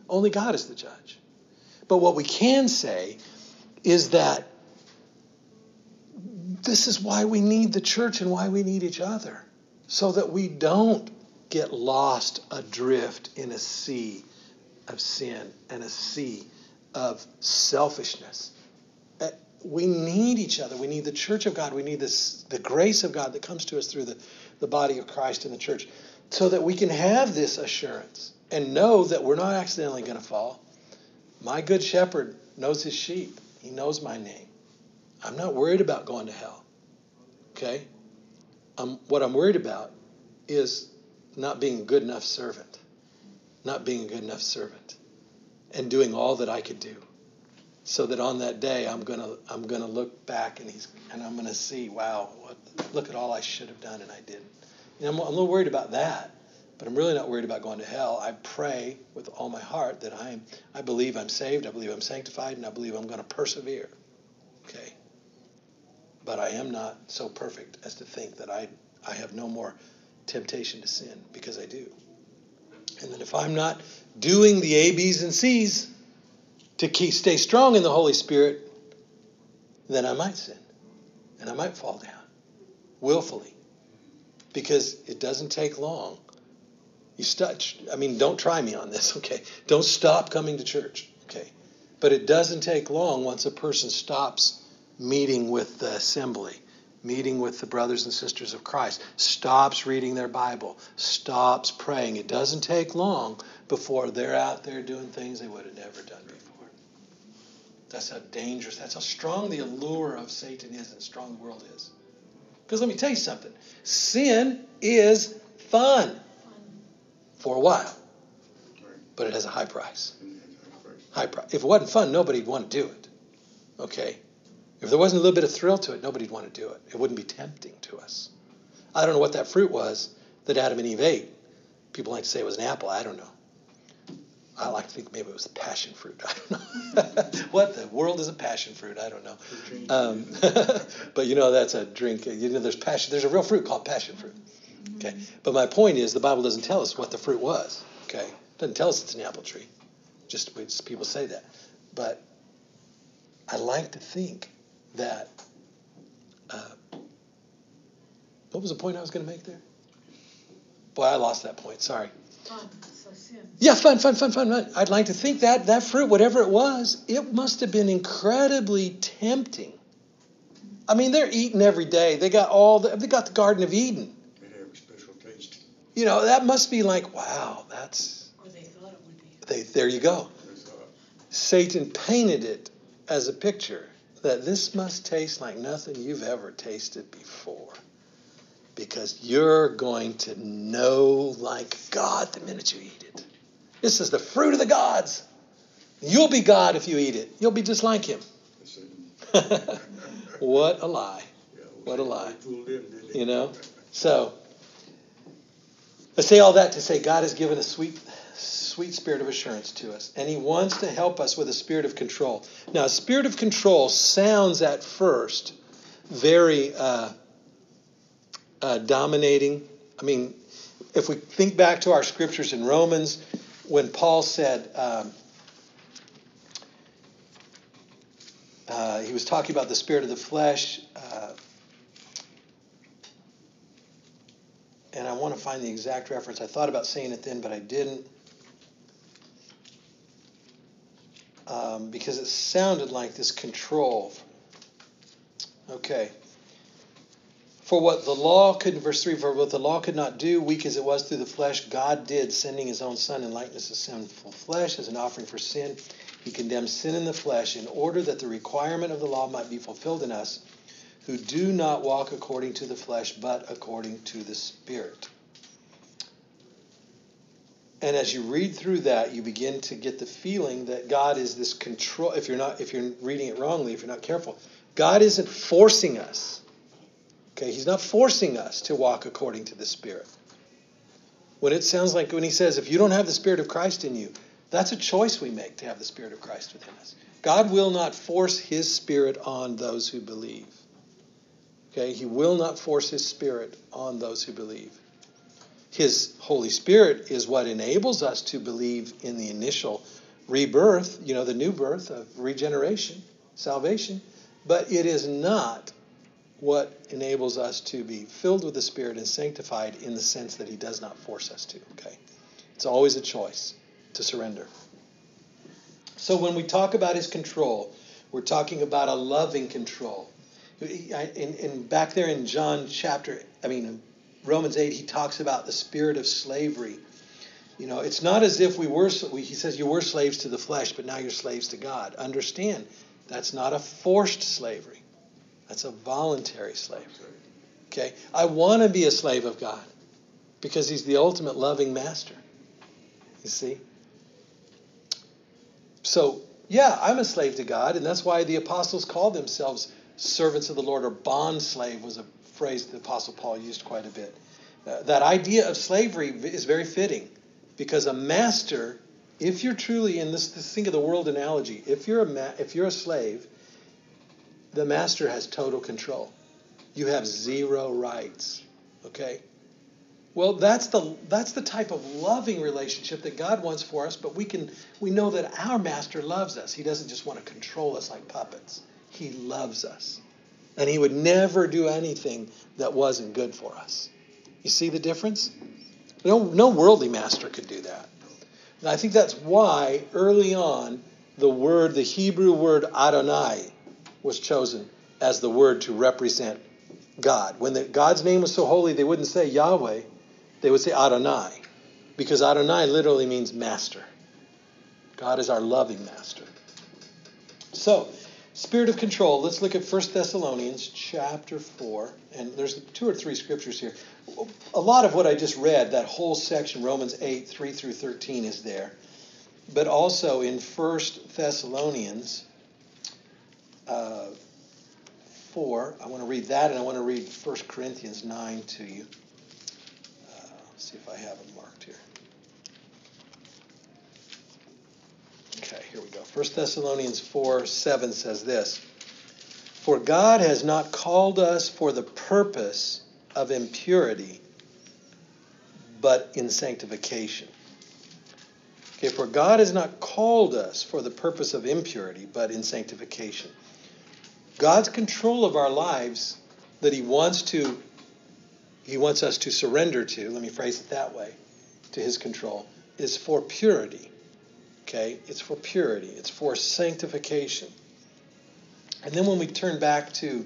Only God is the judge. But what we can say is that this is why we need the church and why we need each other. So that we don't get lost adrift in a sea of sin and a sea of selfishness. Uh, we need each other. We need the church of God. We need this, the grace of God that comes to us through the, the body of Christ in the church so that we can have this assurance and know that we're not accidentally going to fall. My good shepherd knows his sheep, he knows my name. I'm not worried about going to hell. Okay? Um, what I'm worried about is not being a good enough servant, not being a good enough servant, and doing all that I could do, so that on that day I'm gonna I'm gonna look back and he's and I'm gonna see, wow, what, look at all I should have done and I didn't. You know, I'm, I'm a little worried about that, but I'm really not worried about going to hell. I pray with all my heart that I'm I believe I'm saved, I believe I'm sanctified, and I believe I'm to persevere. Okay. But I am not so perfect as to think that I I have no more temptation to sin because I do. And that if I'm not doing the A, B's, and C's to keep, stay strong in the Holy Spirit, then I might sin and I might fall down willfully because it doesn't take long. You start, I mean, don't try me on this, *laughs* okay? Don't stop coming to church, okay? But it doesn't take long once a person stops meeting with the assembly meeting with the brothers and sisters of Christ, stops reading their Bible, stops praying. It doesn't take long before they're out there doing things they would have never done before. That's how dangerous, that's how strong the allure of Satan is and strong the world is. Because let me tell you something sin is fun for a while, but it has a high price. High price. If it wasn't fun, nobody'd want to do it. Okay? If there wasn't a little bit of thrill to it, nobody'd want to do it. It wouldn't be tempting to us. I don't know what that fruit was that Adam and Eve ate. People like to say it was an apple. I don't know. I like to think maybe it was a passion fruit. *laughs* I don't know. *laughs* what the world is a passion fruit? I don't know. Um, *laughs* but you know that's a drink. You know there's passion. There's a real fruit called passion fruit. Okay. But my point is the Bible doesn't tell us what the fruit was. Okay. It doesn't tell us it's an apple tree. Just people say that. But I like to think that. Uh, what was the point I was going to make there? Boy, I lost that point. Sorry. Fun. So sin. Yeah, fun, fun, fun, fun, fun. I'd like to think that that fruit, whatever it was, it must have been incredibly tempting. I mean, they're eating every day. They got all the, they got the Garden of Eden. They have a special taste. You know, that must be like, wow, that's. Or they thought it would be. They, there you go. Satan painted it as a picture that this must taste like nothing you've ever tasted before. Because you're going to know like God the minute you eat it. This is the fruit of the gods. You'll be God if you eat it. You'll be just like him. *laughs* what a lie. What a lie. You know? So, I say all that to say God has given a sweet sweet spirit of assurance to us. And He wants to help us with a spirit of control. Now, spirit of control sounds at first very uh, uh, dominating. I mean, if we think back to our scriptures in Romans, when Paul said, um, uh, he was talking about the spirit of the flesh. Uh, and I want to find the exact reference. I thought about saying it then, but I didn't. Um, because it sounded like this control. Okay. For what the law could, verse 3, for what the law could not do, weak as it was through the flesh, God did, sending his own Son in likeness of sinful flesh as an offering for sin. He condemned sin in the flesh in order that the requirement of the law might be fulfilled in us who do not walk according to the flesh, but according to the Spirit. And as you read through that, you begin to get the feeling that God is this control. If you're not, if you're reading it wrongly, if you're not careful, God isn't forcing us. Okay, He's not forcing us to walk according to the Spirit. When it sounds like when He says, if you don't have the Spirit of Christ in you, that's a choice we make to have the Spirit of Christ within us. God will not force His Spirit on those who believe. Okay, He will not force His Spirit on those who believe. His Holy Spirit is what enables us to believe in the initial rebirth, you know, the new birth of regeneration, salvation, but it is not what enables us to be filled with the Spirit and sanctified in the sense that He does not force us to, okay? It's always a choice to surrender. So when we talk about His control, we're talking about a loving control. In back there in John chapter, I mean, Romans 8, he talks about the spirit of slavery. You know, it's not as if we were, he says, you were slaves to the flesh, but now you're slaves to God. Understand, that's not a forced slavery, that's a voluntary slavery. Okay? I want to be a slave of God because he's the ultimate loving master. You see? So, yeah, I'm a slave to God, and that's why the apostles called themselves servants of the Lord or bond slave was a phrase the Apostle Paul used quite a bit. Uh, that idea of slavery is very fitting because a master, if you're truly in this, this think of the world analogy, if you're a ma- if you're a slave, the master has total control. You have zero rights. Okay? Well, that's the that's the type of loving relationship that God wants for us, but we can we know that our master loves us. He doesn't just want to control us like puppets. He loves us. And he would never do anything that wasn't good for us. You see the difference? No, no worldly master could do that. And I think that's why early on the word, the Hebrew word Adonai, was chosen as the word to represent God. When the, God's name was so holy, they wouldn't say Yahweh, they would say Adonai, because Adonai literally means master. God is our loving master. So, spirit of control. Let's look at 1 Thessalonians chapter 4. And there's two or three scriptures here. A lot of what I just read, that whole section, Romans 8, 3 through 13, is there. But also in 1 Thessalonians uh, 4, I want to read that, and I want to read 1 Corinthians 9 to you. Uh, see if I have it marked here. Okay, here we go. 1 Thessalonians 4 7 says this For God has not called us for the purpose of impurity, but in sanctification. Okay, for God has not called us for the purpose of impurity, but in sanctification. God's control of our lives that He wants to He wants us to surrender to, let me phrase it that way, to His control, is for purity. Okay? It's for purity, it's for sanctification. And then when we turn back to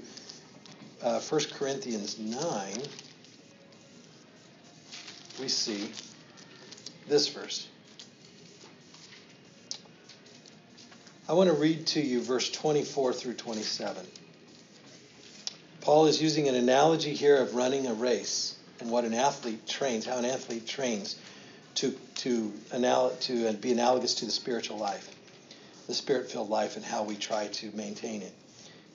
uh, 1 Corinthians 9, we see this verse. I want to read to you verse 24 through 27. Paul is using an analogy here of running a race and what an athlete trains, how an athlete trains to, to, anal- to be analogous to the spiritual life, the spirit filled life, and how we try to maintain it.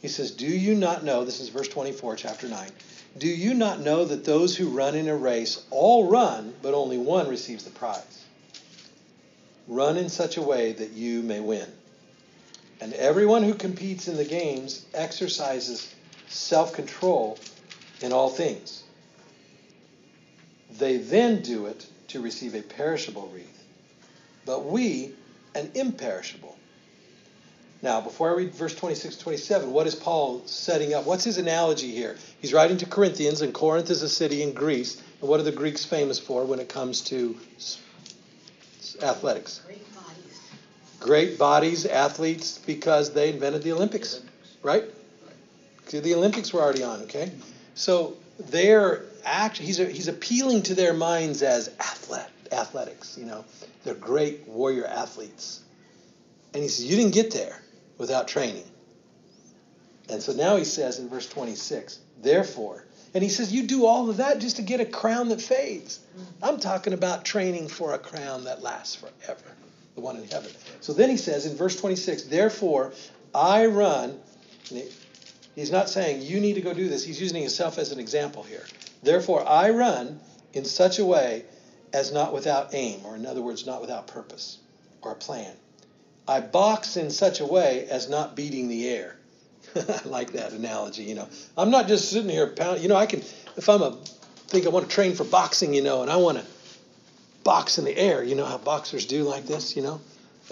He says, Do you not know, this is verse 24, chapter 9, do you not know that those who run in a race all run, but only one receives the prize? Run in such a way that you may win. And everyone who competes in the games exercises self control in all things. They then do it to receive a perishable wreath, but we an imperishable. Now, before I read verse 26 27, what is Paul setting up? What's his analogy here? He's writing to Corinthians, and Corinth is a city in Greece. And what are the Greeks famous for when it comes to athletics? Great bodies. Great bodies, athletes, because they invented the Olympics, right? The Olympics were already on, okay? So they're actually, he's, he's appealing to their minds as athlet, athletics, you know. They're great warrior athletes. And he says, You didn't get there without training. And so now he says in verse 26, Therefore, and he says, You do all of that just to get a crown that fades. I'm talking about training for a crown that lasts forever, the one in heaven. So then he says in verse 26, Therefore, I run. He's not saying you need to go do this. He's using himself as an example here. Therefore, I run in such a way as not without aim, or in other words, not without purpose or plan. I box in such a way as not beating the air. *laughs* I like that analogy, you know. I'm not just sitting here pounding, you know, I can, if I'm a, think I want to train for boxing, you know, and I want to box in the air, you know how boxers do like this, you know.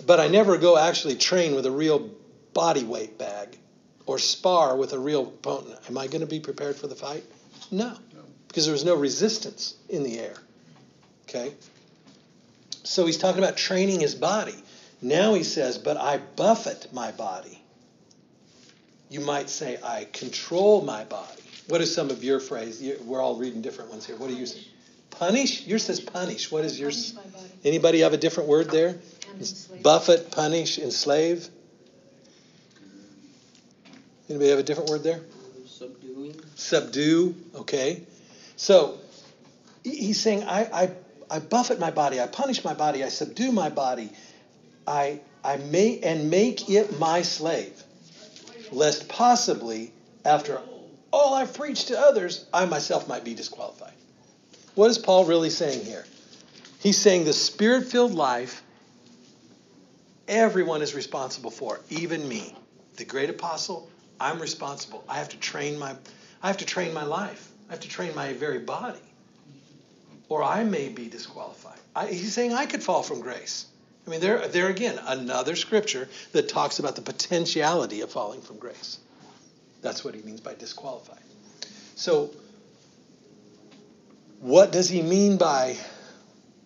But I never go actually train with a real body weight bag or spar with a real opponent. Am I going to be prepared for the fight? No, because there was no resistance in the air. Okay? So he's talking about training his body. Now he says, but I buffet my body. You might say, I control my body. What is some of your phrase? We're all reading different ones here. What do you say? Punish? Yours says punish. What is yours? Anybody have a different word there? Buffet, punish, enslave. Anybody have a different word there? Subduing. Subdue. Okay. So he's saying, I, I, I buffet my body, I punish my body, I subdue my body, I, I may and make it my slave, lest possibly after all I've preached to others, I myself might be disqualified. What is Paul really saying here? He's saying the spirit filled life, everyone is responsible for, even me. The great apostle, I'm responsible. I have to train my I have to train my life. I have to train my very body. Or I may be disqualified. I, he's saying I could fall from grace. I mean, there, there again, another scripture that talks about the potentiality of falling from grace. That's what he means by disqualified. So, what does he mean by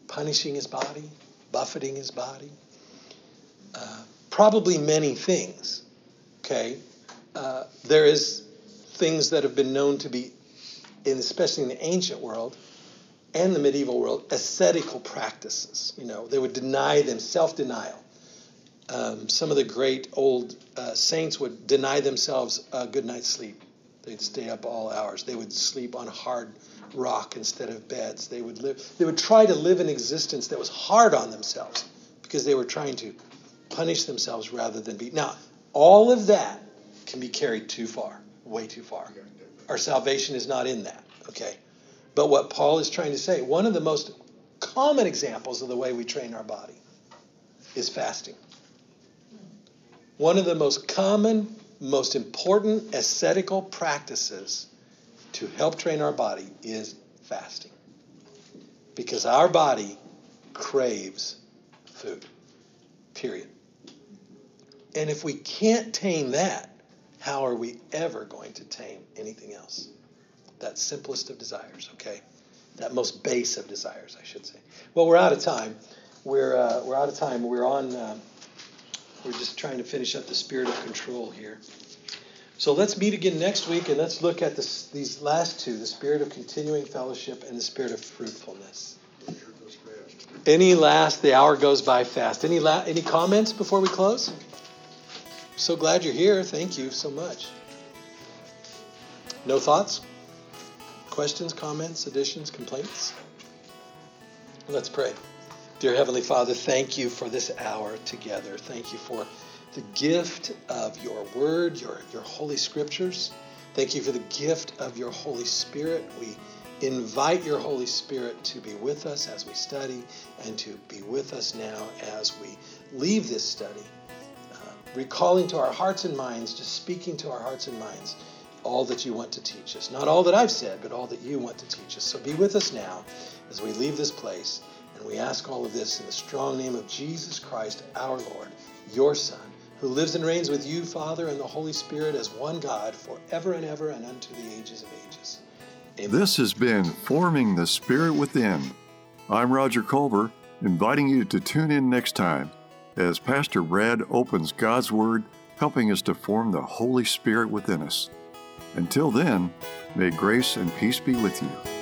punishing his body, buffeting his body? Uh, probably many things. Okay, uh, there is things that have been known to be in, especially in the ancient world and the medieval world, ascetical practices. You know, they would deny them, self-denial. Um, some of the great old uh, saints would deny themselves a good night's sleep. They'd stay up all hours. They would sleep on hard rock instead of beds. They would live. They would try to live an existence that was hard on themselves because they were trying to punish themselves rather than be. Now, all of that can be carried too far, way too far. Our salvation is not in that. Okay. But what Paul is trying to say, one of the most common examples of the way we train our body is fasting. One of the most common, most important ascetical practices to help train our body is fasting. Because our body craves food, period. And if we can't tame that, how are we ever going to tame anything else? That simplest of desires, okay? That most base of desires, I should say. Well, we're out of time. We're, uh, we're out of time. We're on, uh, we're just trying to finish up the spirit of control here. So let's meet again next week and let's look at this, these last two the spirit of continuing fellowship and the spirit of fruitfulness. Any last, the hour goes by fast. Any, la- any comments before we close? So glad you're here. Thank you so much. No thoughts? Questions, comments, additions, complaints? Let's pray. Dear Heavenly Father, thank you for this hour together. Thank you for the gift of your word, your, your holy scriptures. Thank you for the gift of your Holy Spirit. We invite your Holy Spirit to be with us as we study and to be with us now as we leave this study, recalling to our hearts and minds, just speaking to our hearts and minds, all that you want to teach us. Not all that I've said, but all that you want to teach us. So be with us now as we leave this place. And we ask all of this in the strong name of Jesus Christ, our Lord, your Son, who lives and reigns with you, Father, and the Holy Spirit as one God forever and ever and unto the ages of ages. Amen. This has been Forming the Spirit Within. I'm Roger Culver, inviting you to tune in next time as Pastor Brad opens God's Word, helping us to form the Holy Spirit within us. Until then, may grace and peace be with you.